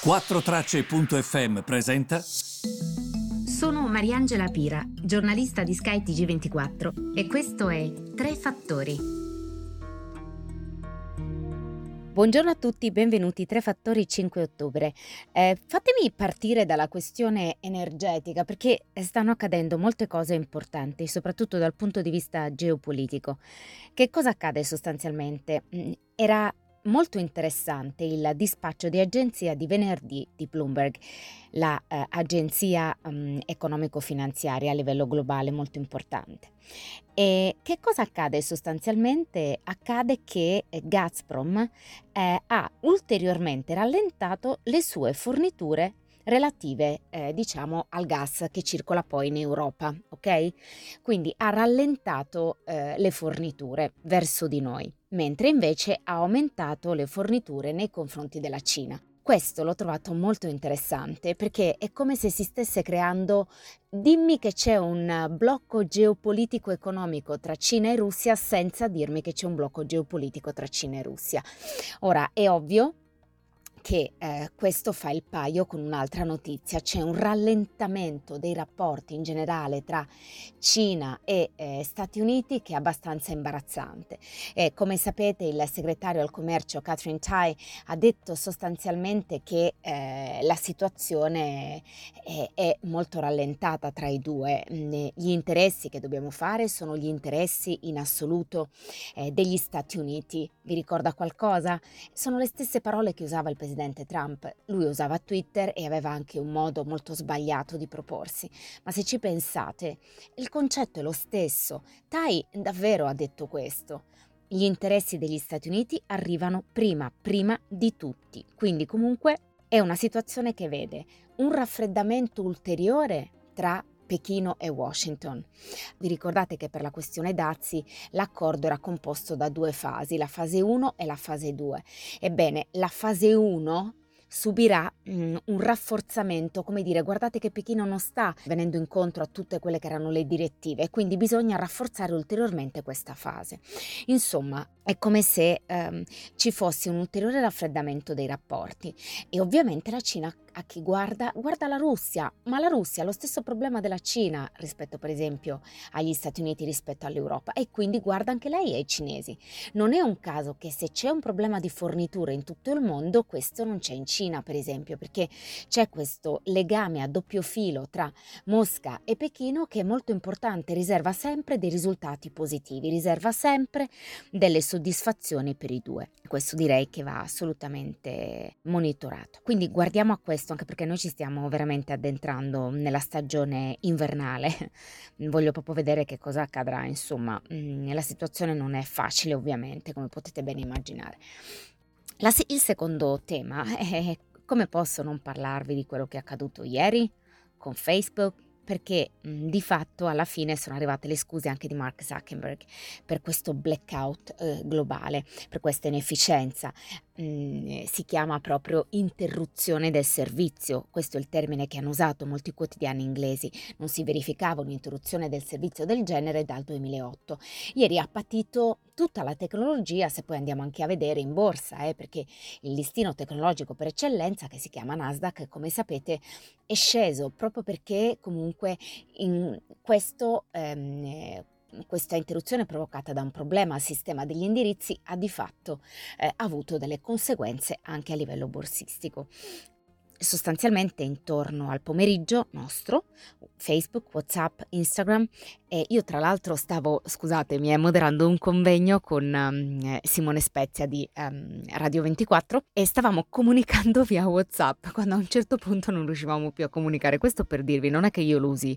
4Tracce.fm presenta. Sono Mariangela Pira, giornalista di Sky TG24 e questo è Tre Fattori. Buongiorno a tutti, benvenuti Tre Fattori 5 ottobre. Eh, fatemi partire dalla questione energetica perché stanno accadendo molte cose importanti, soprattutto dal punto di vista geopolitico. Che cosa accade sostanzialmente? Mm, era Molto interessante il dispaccio di agenzia di venerdì di Bloomberg, l'agenzia la, eh, um, economico-finanziaria a livello globale molto importante. E che cosa accade sostanzialmente? Accade che Gazprom eh, ha ulteriormente rallentato le sue forniture relative eh, diciamo al gas che circola poi in Europa, ok? Quindi ha rallentato eh, le forniture verso di noi, mentre invece ha aumentato le forniture nei confronti della Cina. Questo l'ho trovato molto interessante perché è come se si stesse creando, dimmi che c'è un blocco geopolitico economico tra Cina e Russia senza dirmi che c'è un blocco geopolitico tra Cina e Russia. Ora è ovvio che eh, questo fa il paio con un'altra notizia, c'è un rallentamento dei rapporti in generale tra Cina e eh, Stati Uniti che è abbastanza imbarazzante. E come sapete il segretario al commercio Catherine Tai ha detto sostanzialmente che eh, la situazione è, è, molto rallentata tra i due, gli interessi che dobbiamo fare sono gli interessi in assoluto eh, degli Stati Uniti. Vi ricorda qualcosa? Sono le stesse parole che usava il presidente presidente Trump. Lui usava Twitter e aveva anche un modo molto sbagliato di proporsi. Ma se ci pensate, il concetto è lo stesso. Tai davvero ha detto questo. Gli interessi degli Stati Uniti arrivano prima, prima di tutti. Quindi comunque è una situazione che vede un raffreddamento ulteriore tra Pechino e Washington. Vi ricordate che per la questione dazi l'accordo era composto da due fasi, la fase 1 e la fase 2. Ebbene, la fase 1 subirà mm, un rafforzamento, come dire, guardate che Pechino non sta venendo incontro a tutte quelle che erano le direttive quindi bisogna rafforzare ulteriormente questa fase. Insomma, è come se ehm, ci fosse un ulteriore raffreddamento dei rapporti e ovviamente la Cina a chi guarda? Guarda la Russia, ma la Russia ha lo stesso problema della Cina rispetto per esempio agli Stati Uniti rispetto all'Europa e quindi guarda anche lei ai cinesi. Non è un caso che se c'è un problema di forniture in tutto il mondo questo non c'è in Cina per esempio perché c'è questo legame a doppio filo tra Mosca e Pechino che è molto importante, riserva sempre dei risultati positivi, riserva sempre delle soddisfazioni per i due. Questo direi che va assolutamente monitorato. Quindi guardiamo a questo anche perché noi ci stiamo veramente addentrando nella stagione invernale. Voglio proprio vedere che cosa accadrà, insomma, mm, la situazione non è facile ovviamente, come potete bene immaginare. La, il secondo tema è come posso non parlarvi di quello che è accaduto ieri con Facebook, perché mh, di fatto alla fine sono arrivate le scuse anche di Mark Zuckerberg per questo blackout eh, globale, per questa inefficienza. Mh, si chiama proprio interruzione del servizio, questo è il termine che hanno usato molti quotidiani inglesi. Non si verificava un'interruzione del servizio del genere dal 2008. Ieri ha patito tutta la tecnologia, se poi andiamo anche a vedere in borsa, eh, perché il listino tecnologico per eccellenza che si chiama Nasdaq, come sapete, è sceso proprio perché comunque in questo... Ehm, questa interruzione provocata da un problema al sistema degli indirizzi ha di fatto eh, avuto delle conseguenze anche a livello borsistico sostanzialmente intorno al pomeriggio nostro, Facebook, Whatsapp, Instagram e io tra l'altro stavo, scusatemi, moderando un convegno con um, Simone Spezia di um, Radio 24 e stavamo comunicando via Whatsapp quando a un certo punto non riuscivamo più a comunicare. Questo per dirvi, non è che io lo usi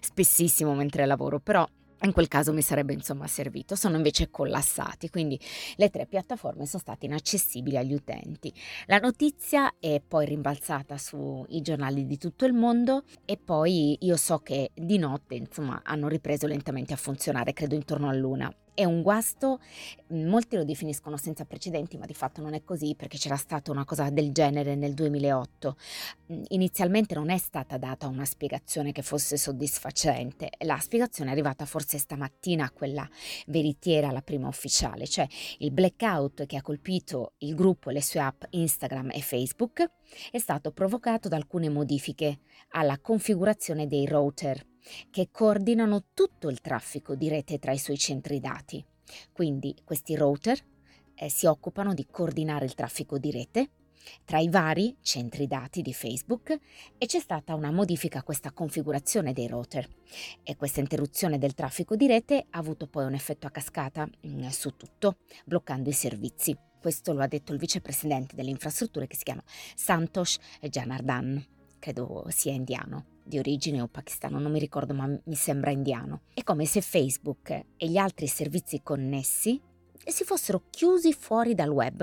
spessissimo mentre lavoro, però in quel caso mi sarebbe insomma servito, sono invece collassati, quindi le tre piattaforme sono state inaccessibili agli utenti. La notizia è poi rimbalzata sui giornali di tutto il mondo e poi io so che di notte insomma hanno ripreso lentamente a funzionare, credo intorno a luna. È un guasto, molti lo definiscono senza precedenti, ma di fatto non è così perché c'era stata una cosa del genere nel 2008. Inizialmente non è stata data una spiegazione che fosse soddisfacente, la spiegazione è arrivata forse stamattina, quella veritiera, la prima ufficiale, cioè il blackout che ha colpito il gruppo e le sue app Instagram e Facebook è stato provocato da alcune modifiche alla configurazione dei router che coordinano tutto il traffico di rete tra i suoi centri dati. Quindi questi router eh, si occupano di coordinare il traffico di rete tra i vari centri dati di Facebook e c'è stata una modifica a questa configurazione dei router e questa interruzione del traffico di rete ha avuto poi un effetto a cascata mh, mm, su tutto, bloccando i servizi. Questo lo ha detto il vicepresidente delle infrastrutture che si chiama Santosh Janardan, credo sia indiano di origine o pakistano, non mi ricordo ma mi sembra indiano. È come se Facebook e gli altri servizi connessi si fossero chiusi fuori dal web.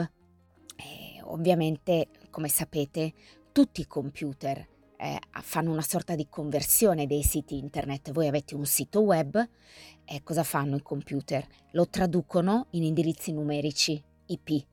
E ovviamente, come sapete, tutti i computer eh, fanno una sorta di conversione dei siti internet. Voi avete un sito web e cosa fanno i computer? Lo traducono in indirizzi numerici IP.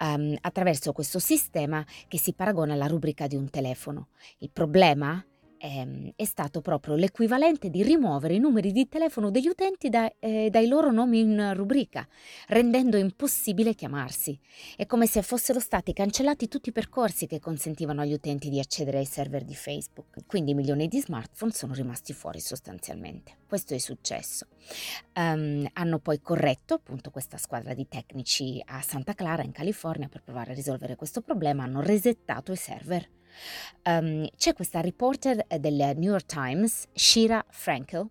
Um, attraverso questo sistema che si paragona alla rubrica di un telefono. Il problema ehm, è stato proprio l'equivalente di rimuovere i numeri di telefono degli utenti da, eh, dai loro nomi in rubrica, rendendo impossibile chiamarsi. È come se fossero stati cancellati tutti i percorsi che consentivano agli utenti di accedere ai server di Facebook. Quindi milioni di smartphone sono rimasti fuori sostanzialmente. Questo è successo. Um, hanno poi corretto appunto questa squadra di tecnici a Santa Clara in California per provare a risolvere questo problema, hanno resettato i server Um, c'è questa reporter eh, del New York Times, Shira Frankel,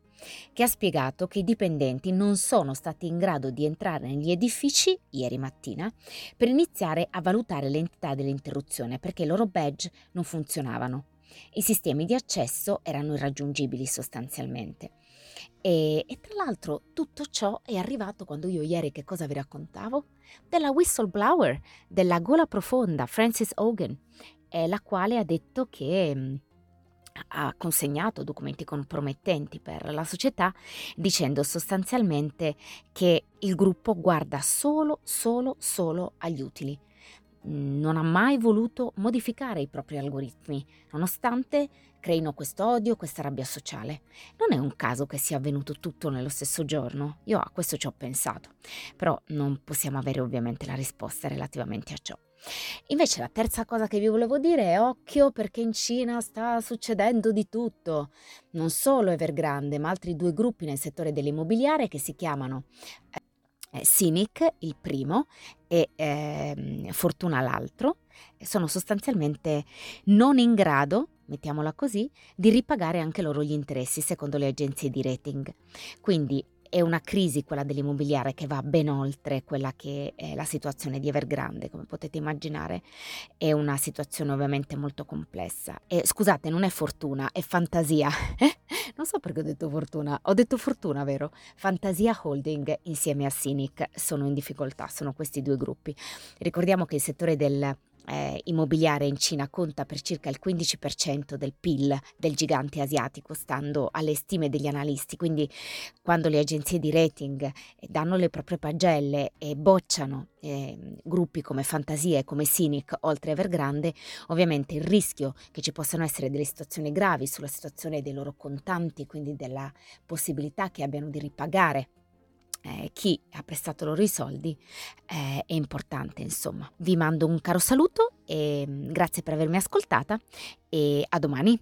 che ha spiegato che i dipendenti non sono stati in grado di entrare negli edifici ieri mattina per iniziare a valutare l'entità dell'interruzione perché i loro badge non funzionavano. I sistemi di accesso erano irraggiungibili sostanzialmente. E, e, tra l'altro tutto ciò è arrivato quando io ieri che cosa vi raccontavo? Della whistleblower, della gola profonda, Francis Hogan, eh, la quale ha detto che mh, ha consegnato documenti compromettenti per la società dicendo sostanzialmente che il gruppo guarda solo, solo, solo agli utili. Non ha mai voluto modificare i propri algoritmi, nonostante creino questo odio, questa rabbia sociale. Non è un caso che sia avvenuto tutto nello stesso giorno, io a questo ci ho pensato, però non possiamo avere ovviamente la risposta relativamente a ciò. Invece la terza cosa che vi volevo dire è occhio perché in Cina sta succedendo di tutto. Non solo Evergrande, ma altri due gruppi nel settore dell'immobiliare che si chiamano eh, Cynic, il primo, e eh, Fortuna l'altro, sono sostanzialmente non in grado mettiamola così, di ripagare anche loro gli interessi secondo le agenzie di rating. Quindi è una crisi quella dell'immobiliare che va ben oltre quella che è la situazione di Evergrande, come potete immaginare, è una situazione ovviamente molto complessa. E scusate, non è fortuna, è fantasia. non so perché ho detto fortuna, ho detto fortuna, vero? Fantasia Holding insieme a Cynic sono in difficoltà, sono questi due gruppi. Ricordiamo che il settore del eh, immobiliare in Cina conta per circa il 15% del PIL del gigante asiatico, stando alle stime degli analisti. Quindi quando le agenzie di rating eh, danno le proprie pagelle e bocciano eh, gruppi come Fantasia e come Cynic, oltre Evergrande, ovviamente il rischio che ci possano essere delle situazioni gravi sulla situazione dei loro contanti, quindi della possibilità che abbiano di ripagare eh, chi ha prestato loro i soldi eh, è importante, insomma. Vi mando un caro saluto e mm, grazie per avermi ascoltata e a domani.